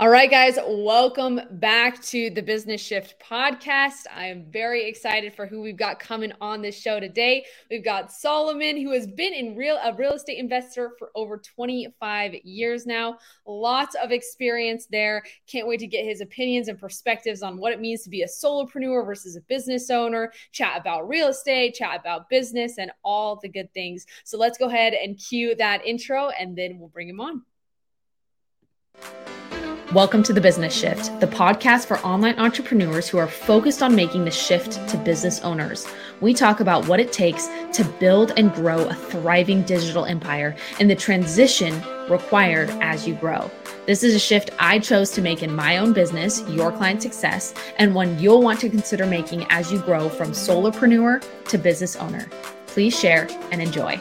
All right, guys, welcome back to the Business Shift podcast. I am very excited for who we've got coming on this show today. We've got Soleiman, who has been in real a real estate investor for over 25 years now. Lots of experience there. Can't wait to get his opinions and perspectives on what it means to be a solopreneur versus a business owner, chat about real estate, chat about business, and all the good things. So let's go ahead and cue that intro, and then we'll bring him on. Welcome to the Business Shift, the podcast for online entrepreneurs who are focused on making the shift to business owners. We talk about what it takes to build and grow a thriving digital empire and the transition required as you grow. This is a shift I chose to make in my own business, Your Client Success, and one you'll want to consider making as you grow from solopreneur to business owner. Please share and enjoy.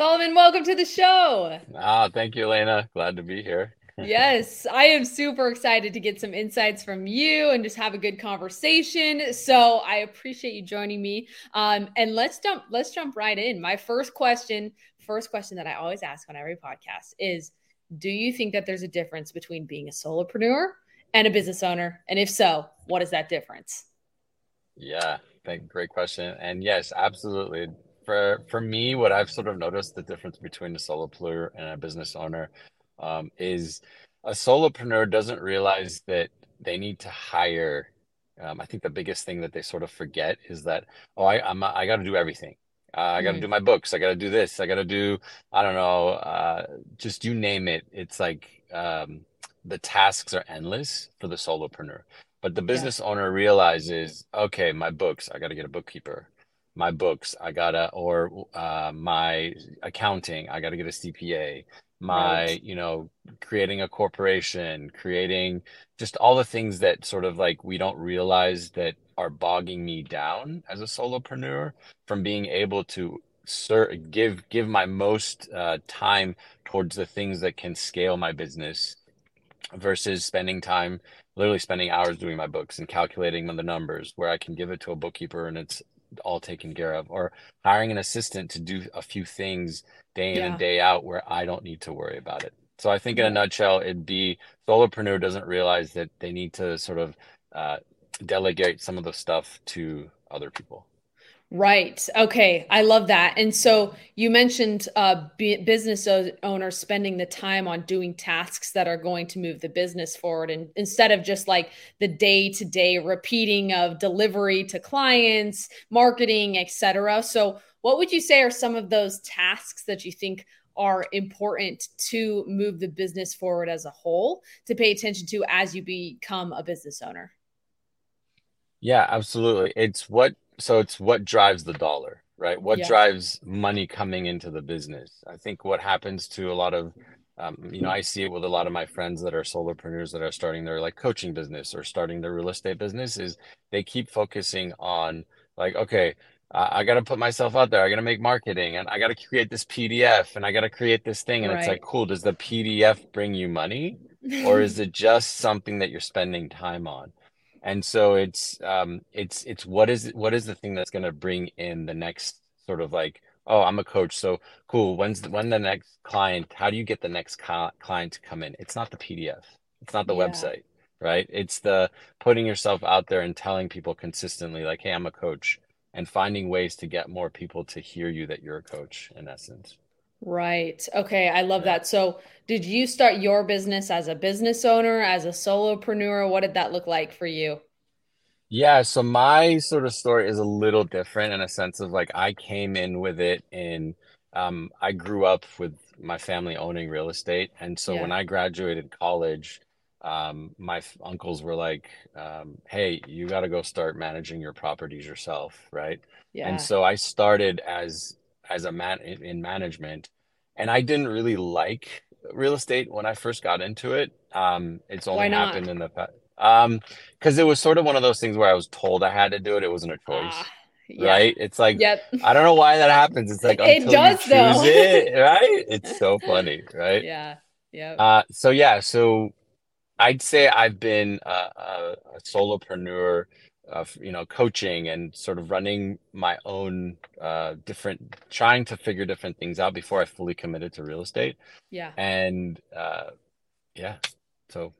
Soleiman, welcome to the show. Ah, thank you, Elena. Glad to be here. yes, I am super excited to get some insights from you and just have a good conversation. So I appreciate you joining me. Um, and let's jump. Let's jump right in. My first question, first question that I always ask on every podcast is: Do you think that there's a difference between being a solopreneur and a business owner? And if so, what is that difference? Yeah, thank. Great question. And yes, absolutely for for me, what I've sort of noticed the difference between a solopreneur and a business owner um, is a solopreneur doesn't realize that they need to hire. Um, I think the biggest thing that they sort of forget is that oh, I I'm, I got to do everything. Uh, I got to mm. do my books. I got to do this. I got to do I don't know. Uh, just you name it. It's like um, the tasks are endless for the solopreneur. But the business yeah. owner realizes, okay, my books. I got to get a bookkeeper my books i gotta or uh, my accounting i gotta get a cpa my right. you know creating a corporation creating just all the things that sort of like we don't realize that are bogging me down as a solopreneur from being able to ser- give give my most uh, time towards the things that can scale my business versus spending time literally spending hours doing my books and calculating the numbers where I can give it to a bookkeeper and it's all taken care of or hiring an assistant to do a few things day in yeah. and day out where I don't need to worry about it. So I think in a nutshell, it'd be solopreneur doesn't realize that they need to sort of uh, delegate some of the stuff to other people. Right. Okay. I love that. And so you mentioned uh, business owners spending the time on doing tasks that are going to move the business forward, and instead of just like the day to day repeating of delivery to clients, marketing, etc. So, what would you say are some of those tasks that you think are important to move the business forward as a whole to pay attention to as you become a business owner? Yeah, absolutely. It's what so it's what drives the dollar, right? What yeah. drives money coming into the business? I think what happens to a lot of um, you know, I see it with a lot of my friends that are solopreneurs that are starting their like coaching business or starting their real estate business is they keep focusing on like, okay, uh, I got to put myself out there. I got to make marketing and I got to create this PDF and I got to create this thing. And right. it's like, cool. Does the PDF bring you money or is it just something that you're spending time on? And so it's um it's it's what is what is the thing that's going to bring in the next sort of like oh i'm a coach so cool when's the, when the next client how do you get the next client to come in? It's not the pdf it's not the yeah. website right? It's the putting yourself out there and telling people consistently like hey i'm a coach and finding ways to get more people to hear you that you're a coach in essence Right. Okay. I love that. So, did you start your business as a business owner, as a solopreneur? What did that look like for you? Yeah. So, my sort of story is a little different in a sense of like I came in with it in, um, I grew up with my family owning real estate. And so, yeah. when I graduated college, um, my f- uncles were like, um, hey, you got to go start managing your properties yourself. Right. Yeah. And so, I started as as a man in management, and I didn't really like real estate when I first got into it. Um, it's only happened in the past. Um, because it was sort of one of those things where I was told I had to do it. It wasn't a choice. Uh, yeah. Right? It's like yep. I don't know why that happens. It's like it does though. it, right? It's so funny, right? Yeah. Yeah. Uh, so yeah, so I'd say I've been a, a, a solopreneur of you know coaching and sort of running my own uh, different trying to figure different things out before I fully committed to real estate. Yeah. And uh, yeah, so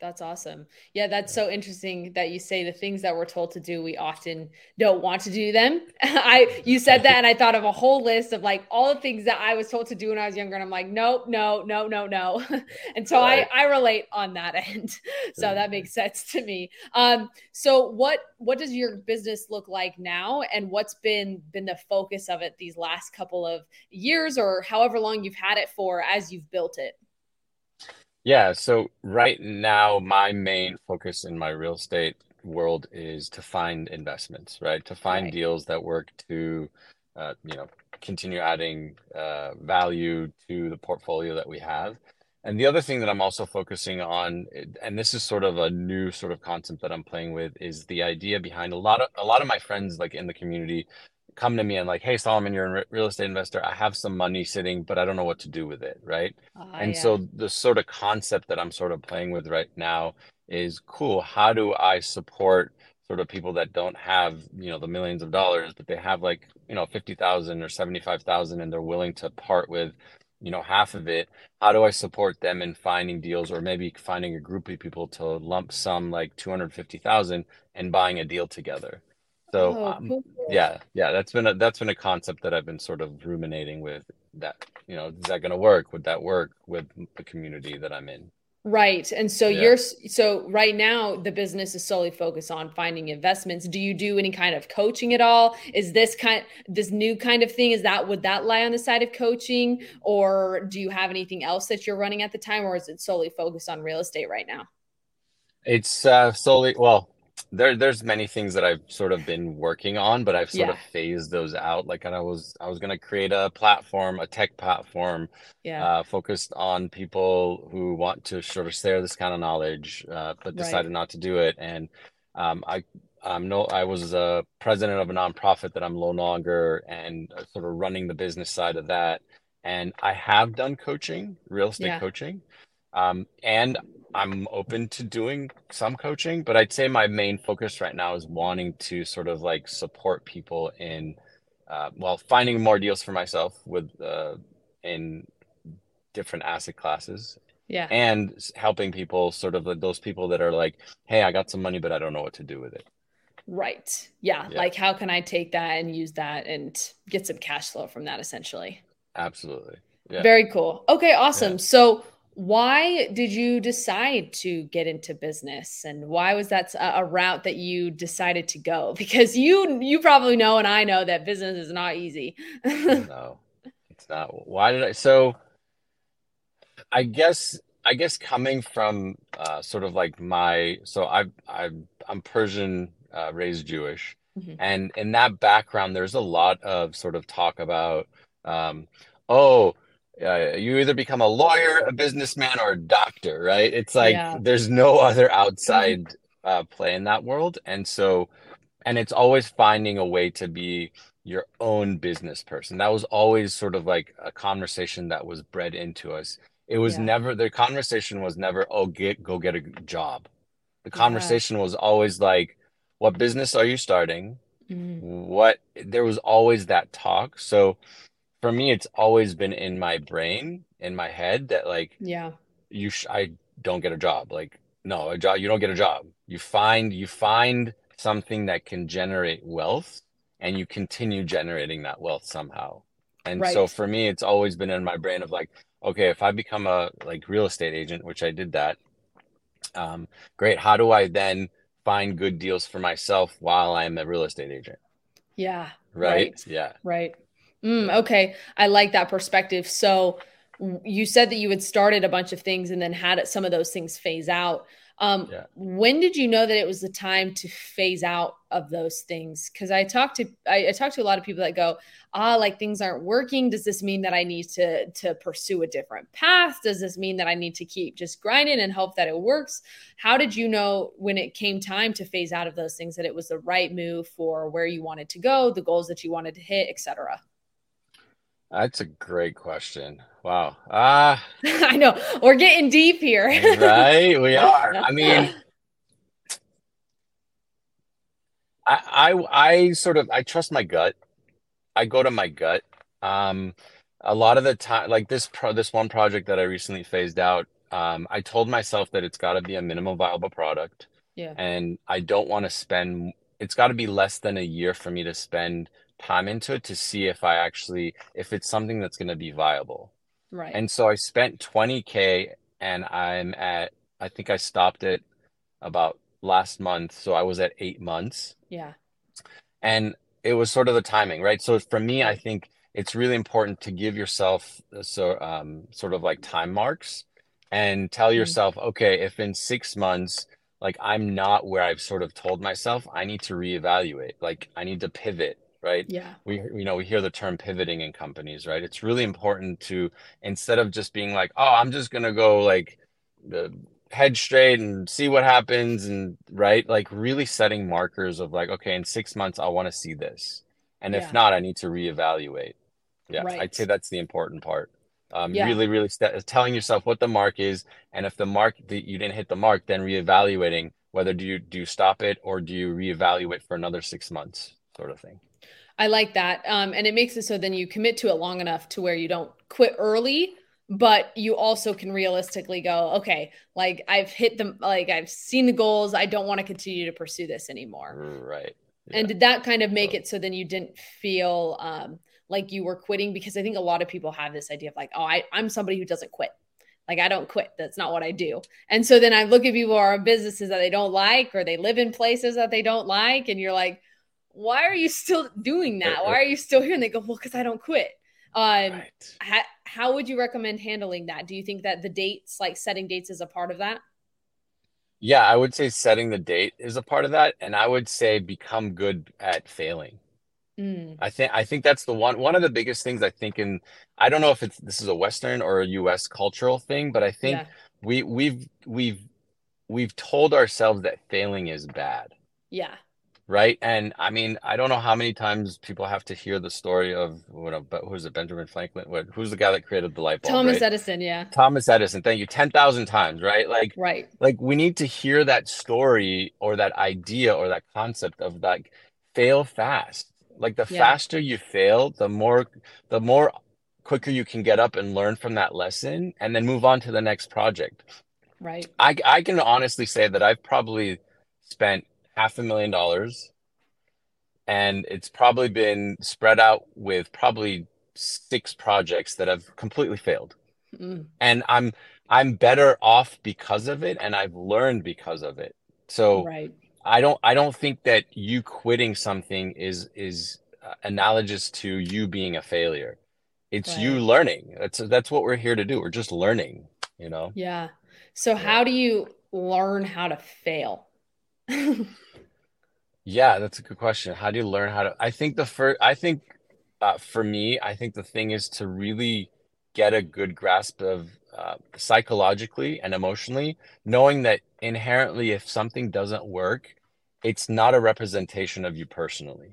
that's awesome. Yeah, that's so interesting that you say the things that we're told to do, we often don't want to do them. I you said that and I thought of a whole list of like all the things that I was told to do when I was younger. And I'm like, nope, no, no, no, no. and so right. I, I relate on that end. so that makes sense to me. Um, so what what does your business look like now and what's been been the focus of it these last couple of years or however long you've had it for as you've built it? Yeah, so right now, my main focus in my real estate world is to find investments, right? To find Right. deals that work to, uh, you know, continue adding uh, value to the portfolio that we have. And the other thing that I'm also focusing on, and this is sort of a new sort of concept that I'm playing with, is the idea behind a lot of a lot of my friends like in the community come to me and like, hey, Soleiman, you're a real estate investor. I have some money sitting, but I don't know what to do with it. Right. Uh, and yeah. so the sort of concept that I'm sort of playing with right now is cool. How do I support sort of people that don't have, you know, the millions of dollars, but they have like, you know, 50,000 or 75,000 and they're willing to part with, you know, half of it. How do I support them in finding deals or maybe finding a group of people to lump sum like 250,000 and buying a deal together? So oh, um, cool. yeah, yeah, that's been a that's been a concept that I've been sort of ruminating with. That you know, is that going to work? Would that work with the community that I'm in? Right. And so yeah. you're so right now the business is solely focused on finding investments. Do you do any kind of coaching at all? Is this kind this new kind of thing is that would that lie on the side of coaching or do you have anything else that you're running at the time or is it solely focused on real estate right now? It's uh solely well, there there's many things that I've sort of been working on, but I've sort yeah. of phased those out. Like I was I was gonna create a platform, a tech platform, yeah, uh, focused on people who want to sort of share this kind of knowledge, uh, but decided right. not to do it. And um, I I'm no I was a president of a nonprofit that I'm no longer, and uh, sort of running the business side of that. And I have done coaching, real estate yeah. coaching, um, and I'm open to doing some coaching, but I'd say my main focus right now is wanting to sort of like support people in, uh, well, finding more deals for myself with uh, in different asset classes. Yeah. And helping people, sort of those people that are like, hey, I got some money, but I don't know what to do with it. Right. Yeah. yeah. Like, how can I take that and use that and get some cash flow from that essentially? Absolutely. Yeah. Very cool. Okay. Awesome. Yeah. So, why did you decide to get into business? And why was that a, route that you decided to go? Because you you probably know and i know that business is not easy. No it's not. Why did i so i guess i guess coming from uh, sort of like my so i i i'm persian uh, raised jewish. Mm-hmm. and in that background there's a lot of sort of talk about um, oh uh, you either become a lawyer, a businessman, or a doctor, right? It's like yeah. there's no other outside uh, play in that world, and so, and it's always finding a way to be your own business person. That was always sort of like a conversation that was bred into us. It was yeah. never the conversation was never oh get go get a job. The conversation yeah. was always like, what business are you starting? Mm-hmm. What there was always that talk. So for me it's always been in my brain in my head that like yeah. you sh- i don't get a job. Like no a job you don't get a job. You find you find something that can generate wealth and you continue generating that wealth somehow. And right. so for me it's always been in my brain of like okay if i become a like real estate agent which i did that um great. How do i then find good deals for myself while i'm a real estate agent? Yeah. Right, right. yeah. Right Mm, okay. I like that perspective. So you said that you had started a bunch of things and then had some of those things phase out. Um, yeah. When did you know that it was the time to phase out of those things? Because I talked to I, I talked to a lot of people that go, ah, like things aren't working. Does this mean that I need to to pursue a different path? Does this mean that I need to keep just grinding and hope that it works? How did you know when it came time to phase out of those things that it was the right move for where you wanted to go, the goals that you wanted to hit, etc.? That's a great question. Wow. Ah, uh, I know we're getting deep here. right, we are. I mean, I, I I sort of I trust my gut. I go to my gut. Um, a lot of the time, like this pro this one project that I recently phased out, um, I told myself that it's got to be a minimal viable product, Yeah. and I don't want to spend. It's got to be less than a year for me to spend time into it to see if I actually if it's something that's going to be viable. Right. And so I spent 20K and I'm at I think I stopped it about last month, so I was at eight months. Yeah. And it was sort of the timing, right? So for me, I think it's really important to give yourself uh, so um, sort of like time marks and tell Mm. yourself, okay, if in six months, like I'm not where I've sort of told myself, I need to reevaluate. Like I need to pivot, right? Yeah. We, you know, we hear the term pivoting in companies, right? It's really important to instead of just being like, oh, I'm just gonna go like the head straight and see what happens and right like really setting markers of like okay in six months i want to see this and if not i need to reevaluate yeah i'd say that's the important part um, Yeah. really really st- telling yourself what the mark is and if the mark that you didn't hit the mark then reevaluating whether do you do you stop it or do you reevaluate for another six months sort of thing I like that. Um, and it makes it so then you commit to it long enough to where you don't quit early, but you also can realistically go, okay, like I've hit them, like I've seen the goals. I don't want to continue to pursue this anymore. right And did that kind of make it so then you didn't feel um, like you were quitting? Because I think a lot of people have this idea of like, oh, I, I'm somebody who doesn't quit. Like I don't quit. That's not what I do. And so then I look at people who are in businesses that they don't like or they live in places that they don't like. And you're like, why are you still doing that? Why are you still here? And they go, well, because I don't quit. Um, right how, how would you recommend handling that? Do you think that the dates, like setting dates, is a part of that? yeah i would say setting the date is a part of that and i would say become good at failing Mm, I think I think that's the one one of the biggest things I think in I don't know if it's this is a Western or a US cultural thing, but I think yeah, we we've we've we've told ourselves that failing is bad, yeah. Right? And I mean, I don't know how many times people have to hear the story of what uh, but who's it, Benjamin Franklin? What who's the guy that created the light bulb, Thomas right? Edison, yeah, Thomas Edison, thank you, 10,000 times, right? Like right, like we need to hear that story or that idea or that concept of like fail fast like the yeah, faster you fail the more the more quicker you can get up and learn from that lesson and then move on to the next project right, i i can honestly say that i've probably spent half a million dollars and it's probably been spread out with probably six projects that have completely failed mm, and I'm I'm better off because of it and I've learned because of it. So right, I don't I don't think that you quitting something is is uh, analogous to you being a failure. It's you learning. That's that's what we're here to do. We're just learning, you know? Yeah. So, Yeah. how do you learn how to fail? Yeah, that's a good question. How do you learn how to I think the first I think uh, for me, I think the thing is to really get a good grasp of uh, psychologically and emotionally, knowing that inherently, if something doesn't work, it's not a representation of you personally,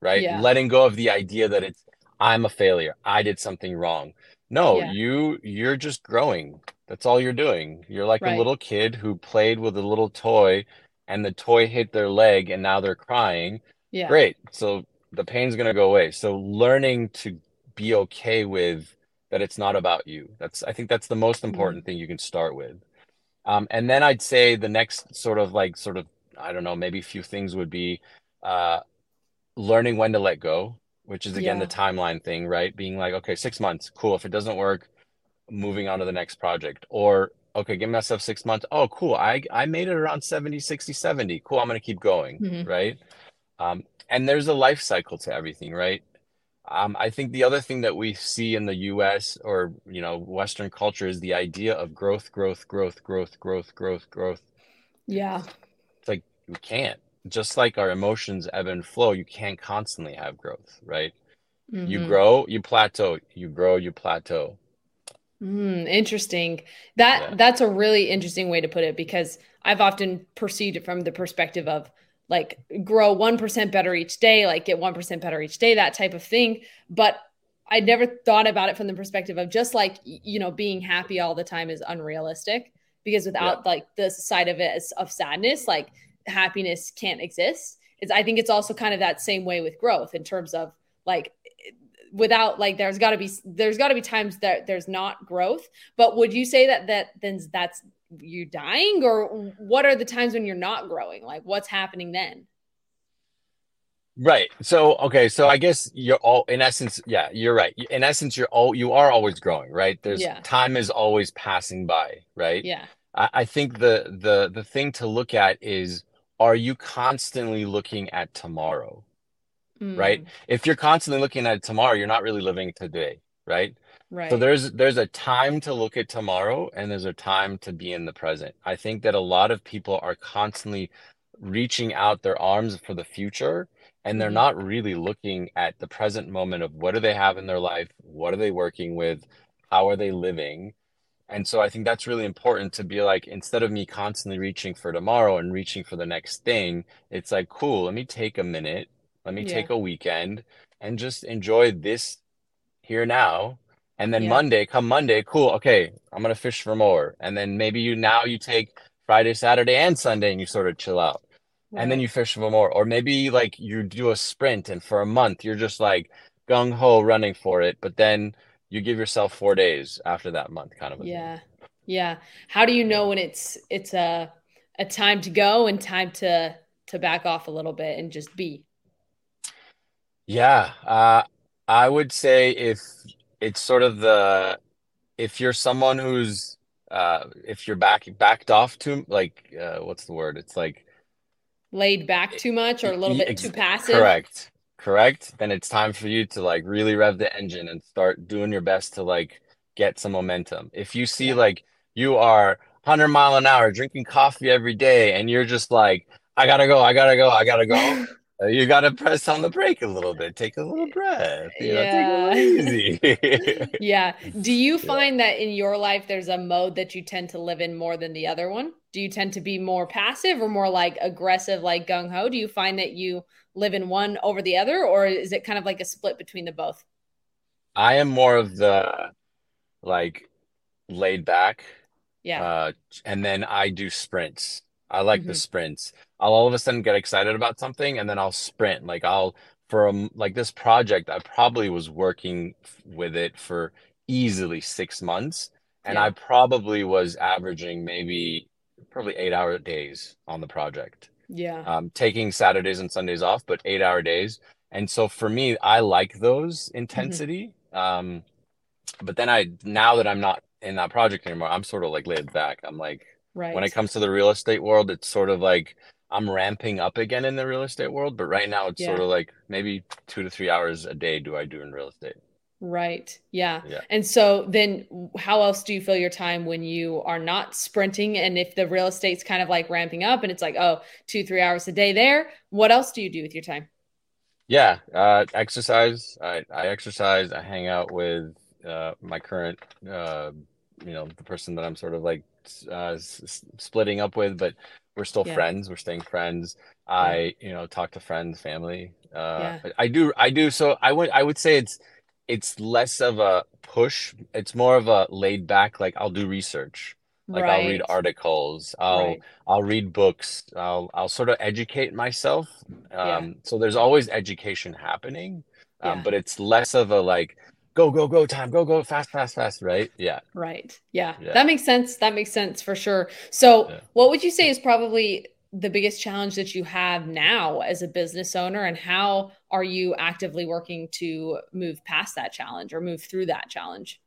right? Yeah, Letting go of the idea that it's I'm a failure, I did something wrong. No, yeah, you you're just growing. That's all you're doing. You're like a little kid who played with a little toy and the toy hit their leg and now they're crying. yeah, Great. So the pain's going to go away. So learning to be okay with that it's not about you. That's I think that's the most mm, important thing you can start with. Um, and then I'd say the next sort of like sort of I don't know, maybe a few things would be uh, learning when to let go, which is again the timeline thing, right? Being like, okay, six months, cool. If it doesn't work, moving on to the next project. Or okay, give myself six months. Oh, cool. I I made it around 70, 60, 70. Cool. I'm gonna keep going, mhm, right? Um, and there's a life cycle to everything, right? Um, I think the other thing that we see in the US or, you know, Western culture is the idea of growth, growth, growth, growth, growth, growth, growth. yeah, It's like you can't. Just like our emotions ebb and flow, you can't constantly have growth, right? You hmm grow, you plateau. You grow, you plateau. Mm, interesting. That Yeah. that's a really interesting way to put it because I've often perceived it from the perspective of like grow 1% better each day, like get 1% better each day, that type of thing. But I never thought about it from the perspective of just like, you know, being happy all the time is unrealistic because Yeah. without like the side of it of sadness, like happiness can't exist. it's I think it's also kind of that same way with growth in terms of like without like there's got to be there's got to be times that there's not growth but would you say that that then that's you dying or what are the times when you're not growing like what's happening then Right. So, okay. So I guess you're all, in essence, yeah, you're right. In essence, you're all, you are always growing, right? There's Yeah. time is always passing by, right? yeah I, I think the, the, the thing to look at is, are you constantly looking at tomorrow, right? Mm, If you're constantly looking at tomorrow, you're not really living today, right? Right. So there's, there's a time to look at tomorrow and there's a time to be in the present. I think that a lot of people are constantly reaching out their arms for the future and they're hmm not really looking at the present moment of what do they have in their life, what are they working with, how are they living. And so I think that's really important to be like, instead of me constantly reaching for tomorrow and reaching for the next thing, it's like, cool, let me take a minute, let me yeah take a weekend and just enjoy this here now. And then yeah Monday, come Monday, cool, okay, I'm gonna fish for more. And then maybe you now you take Friday, Saturday, and Sunday and you sort of chill out and then you fish for more. Or maybe like you do a sprint and for a month you're just like gung ho running for it, but then you give yourself four days after that month, kind of a thing. yeah yeah how do you know when it's it's a a time to go and time to to back off a little bit and just be Yeah, uh, I would say if it's sort of the if you're someone who's uh if you're back backed off to like uh what's the word? It's like laid back too much or a little bit too passive correct. Correct. Then it's time for you to like really rev the engine and start doing your best to like get some momentum. If you see yeah like you are 100 mile an hour drinking coffee every day and you're just like, I gotta go, I gotta go, I gotta go, you gotta press on the brake a little bit, take a little breath, you know, take it a little Yeah. easy. Yeah. Do you Yeah. find that in your life there's a mode that you tend to live in more than the other one? Do you tend to be more passive or more like aggressive, like gung ho? Do you find that you live in one over the other, or is it kind of like a split between the both? I am more of the like laid back. Yeah. Uh, and then I do sprints. I like the hmm sprints. I'll all of a sudden get excited about something and then I'll sprint. Like I'll for um like this project, I probably was working with it for easily six months, and I probably was averaging maybe probably eight hour days on the project. Yeah. Um, taking Saturdays and Sundays off, but eight hour days. And so for me, I like those hmm intensity. Um, but then I, now that I'm not in that project anymore, I'm sort of like laid back. I'm like, right. when it comes to the real estate world, it's sort of like I'm ramping up again in the real estate world. But right now, it's sort of like maybe two to three hours a day do I do in real estate. Right. Yeah. Yeah. And so then how else do you fill your time when you are not sprinting? And if the real estate's kind of like ramping up and it's like, oh, two, three hours a day there, what else do you do with your time? Yeah. Uh, exercise. I, I exercise. I hang out with uh, my current, uh, you know, the person that I'm sort of like uh, s- splitting up with, but we're still Yeah. friends. We're staying friends. Yeah. I, you know, talk to friends, family. Uh, Yeah. I do. I do. So I would. I would say it's it's less of a push. It's more of a laid back, like I'll do research. Like I'll read articles. I'll Right. I'll read books. I'll I'll sort of educate myself. Yeah. Um, so there's always education happening. Um, Yeah. but it's less of a like go, go, go time, go, go, fast, fast, fast, right? Yeah. Right. Yeah. Yeah. That makes sense. That makes sense for sure. So, Yeah. what would you say is probably the biggest challenge that you have now as a business owner, and how are you actively working to move past that challenge or move through that challenge?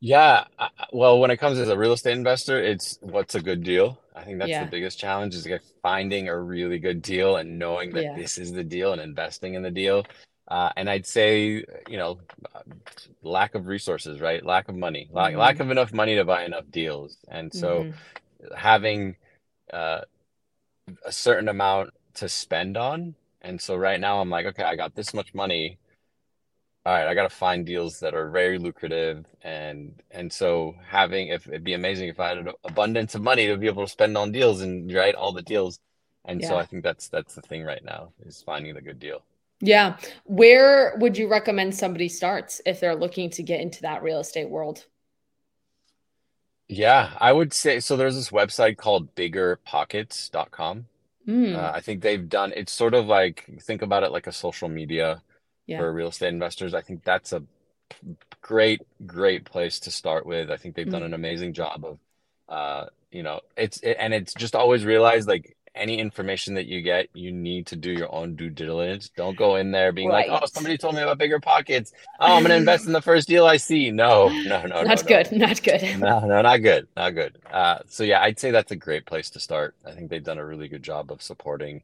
Yeah, I- well, when it comes as a real estate investor, it's what's a good deal. I think that's the biggest challenge is like finding a really good deal and knowing that Yeah. this is the deal and investing in the deal. Uh, and I'd say, you know, uh, lack of resources, right? Lack of money, lack lack hmm of enough money to buy enough deals. And so hmm having uh, a certain amount to spend on. And so right now I'm like, okay, I got this much money. All right, I got to find deals that are very lucrative and and so having if it'd be amazing if I had an abundance of money to be able to spend on deals and right all the deals. And so I think that's that's the thing right now is finding the good deal. Yeah. Where would you recommend somebody starts if they're looking to get into that real estate world? Yeah, I would say so there's this website called biggerpockets.com. Mm, Uh, I think they've done it's sort of like think about it like a social media yeah. for real estate investors. I think that's a great, great place to start with. I think they've done Mm, an amazing job of, uh, you know, it's it, and it's just always realized like any information that you get, you need to do your own due diligence. Don't go in there being like, oh, somebody told me about BiggerPockets. Oh, I'm gonna invest in the first deal I see. No, no, no, no, Not no. good. Not good. No, no, not good. Not good. Uh, so yeah, I'd say that's a great place to start. I think they've done a really good job of supporting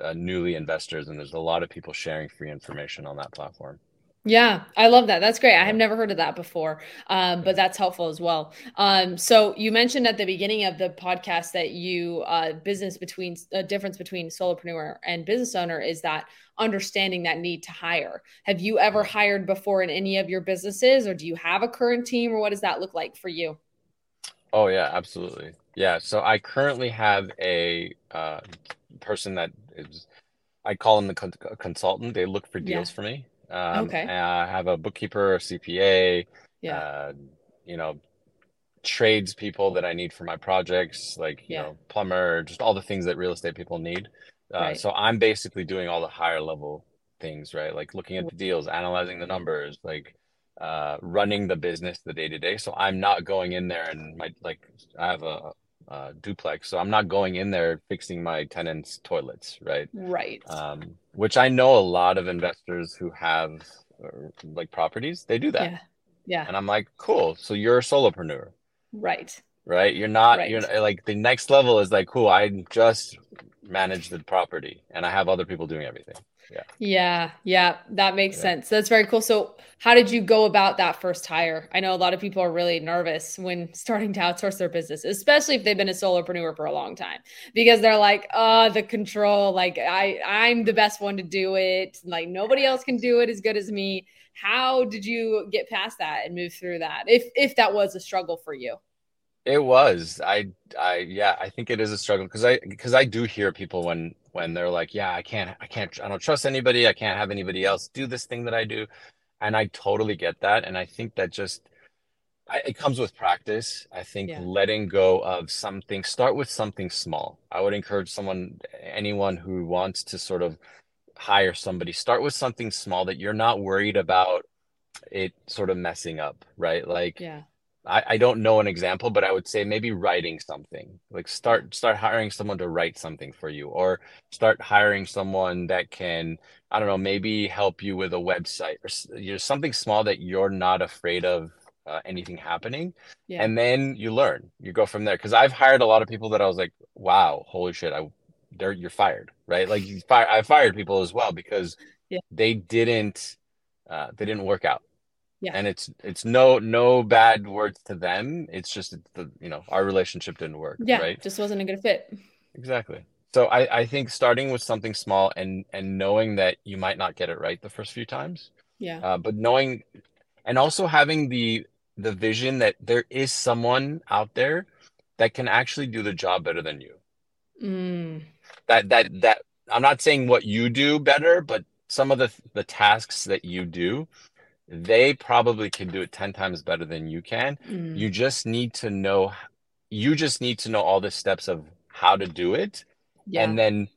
uh, newly investors, and there's a lot of people sharing free information on that platform. Yeah, I love that. That's great. I have never heard of that before, um, but that's helpful as well. Um, so you mentioned at the beginning of the podcast that you uh, business between a difference between solopreneur and business owner is that understanding that need to hire. Have you ever hired before in any of your businesses, or do you have a current team, or what does that look like for you? Oh yeah, absolutely. Yeah. So I currently have a uh, person that is, I call them the con consultant. They look for Yeah. deals for me. Um, Okay. I have a bookkeeper, a CPA, Yeah. uh, you know, trades people that I need for my projects, like, you Yeah. know, plumber, just all the things that real estate people need. Uh, Right. so I'm basically doing all the higher level things, right? Like looking at the deals, analyzing the numbers, like uh, running the business the day to day. So I'm not going in there and my like I have a, a duplex, so I'm not going in there fixing my tenants' toilets, right? Right. Um, which I know a lot of investors who have uh, like properties, they do that. Yeah. Yeah. And I'm like, cool. So you're a solopreneur Right. right? You're not, you're like the next level is like, cool, I just manage the property and I have other people doing everything. Yeah. Yeah, yeah, that makes Yeah. sense. That's very cool. So, how did you go about that first hire? I know a lot of people are really nervous when starting to outsource their business, especially if they've been a solopreneur for a long time, because they're like, "Oh, the control, like I I'm the best one to do it. Like nobody else can do it as good as me." How did you get past that and move through that? If if that was a struggle for you? It was. I, I, yeah, I think it is a struggle because I, because I do hear people when, when they're like, yeah, I can't, I can't, I don't trust anybody. I can't have anybody else do this thing that I do. And I totally get that. And I think that just, I, it comes with practice. I think Yeah. letting go of something, start with something small. I would encourage someone, anyone who wants to sort of hire somebody, start with something small that you're not worried about it sort of messing up, right? Like Yeah. I, I don't know an example, but I would say maybe writing something. Like start start hiring someone to write something for you, or start hiring someone that can, I don't know, maybe help you with a website or you know, something small that you're not afraid of uh, anything happening. Yeah. And then you learn. You go from there. Because I've hired a lot of people that I was like, wow, holy shit, I they're you're fired, right? Like you fire I fired people as well because Yeah. they didn't uh, they didn't work out Yeah. and it's it's no no bad words to them it's just the you know our relationship didn't work Yeah. right Just wasn't a good fit. exactly so i i think starting with something small and and knowing that you might not get it right the first few times Yeah. uh, but knowing and also having the the vision that there is someone out there that can actually do the job better than you Mm, that that that i'm not saying what you do better but some of the the tasks that you do they probably can do it 10 times better than you can. mm. You just need to know, you just need to know all the steps of how to do it Yeah. and then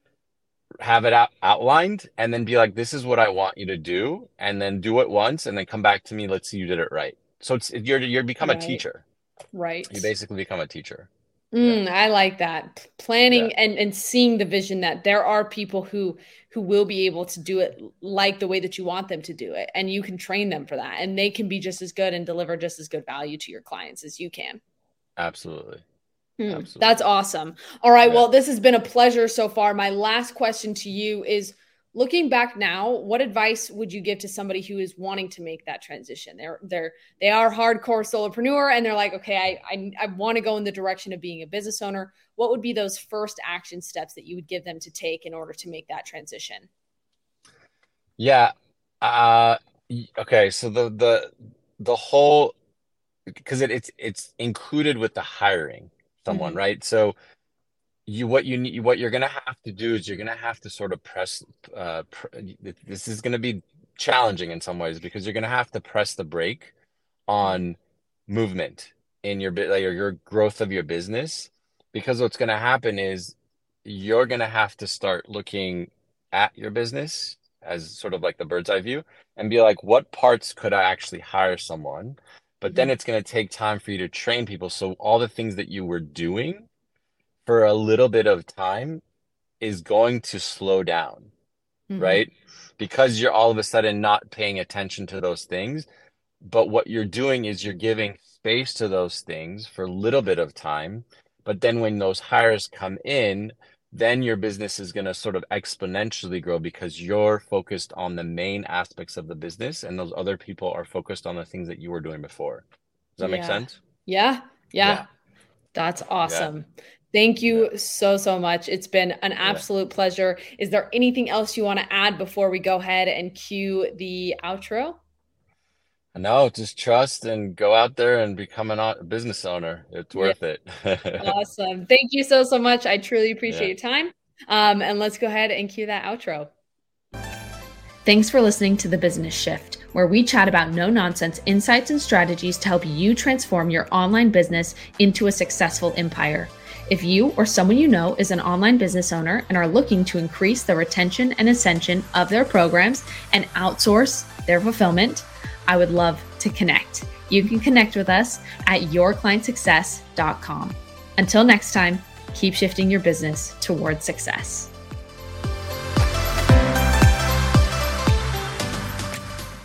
have it out, outlined and then be like, this is what I want you to do. And then do it once and then come back to me. Let's see you did it right. So it's, you're, you're become a teacher. Right. You basically become a teacher. Mm, I like that. Planning Yeah. and and seeing the vision that there are people who who will be able to do it like the way that you want them to do it and you can train them for that and they can be just as good and deliver just as good value to your clients as you can. Absolutely. Absolutely. that's awesome. All right, Yeah. well, this has been a pleasure so far. My last question to you is looking back now, what advice would you give to somebody who is wanting to make that transition? They're they're they are hardcore solopreneur and they're like, okay, I I, I want to go in the direction of being a business owner. What would be those first action steps that you would give them to take in order to make that transition? Yeah. Uh, okay. So the, the, the whole, because it, it's, it's included with the hiring someone, Mhm. right? So, you what you need what you're gonna have to do is you're gonna have to sort of press uh pr this is gonna be challenging in some ways because you're gonna have to press the brake on movement in your bit like your growth of your business because what's gonna happen is you're going to have to start looking at your business as sort of like the bird's eye view and be like, what parts could I actually hire someone? But then mm-hmm. it's going to take time for you to train people. So all the things that you were doing for a little bit of time is going to slow down, mm-hmm. right? Because you're all of a sudden not paying attention to those things. But what you're doing is you're giving space to those things for a little bit of time. But then when those hires come in, then your business is going to sort of exponentially grow because you're focused on the main aspects of the business and those other people are focused on the things that you were doing before. Does that yeah. make sense? Yeah. Yeah. yeah. That's awesome. Yeah. Thank you so, so much. It's been an absolute pleasure. Is there anything else you want to add before we go ahead and cue the outro? No, just trust and go out there and become a business owner. It's worth yeah. it. awesome. Thank you so, so much. I truly appreciate yeah. your time. Um, and let's go ahead and cue that outro. Thanks for listening to The Business Shift, where we chat about no nonsense insights and strategies to help you transform your online business into a successful empire. If you or someone you know is an online business owner and are looking to increase the retention and ascension of their programs and outsource their fulfillment, I would love to connect. You can connect with us at yourclientsuccess.com. Until next time, keep shifting your business towards success.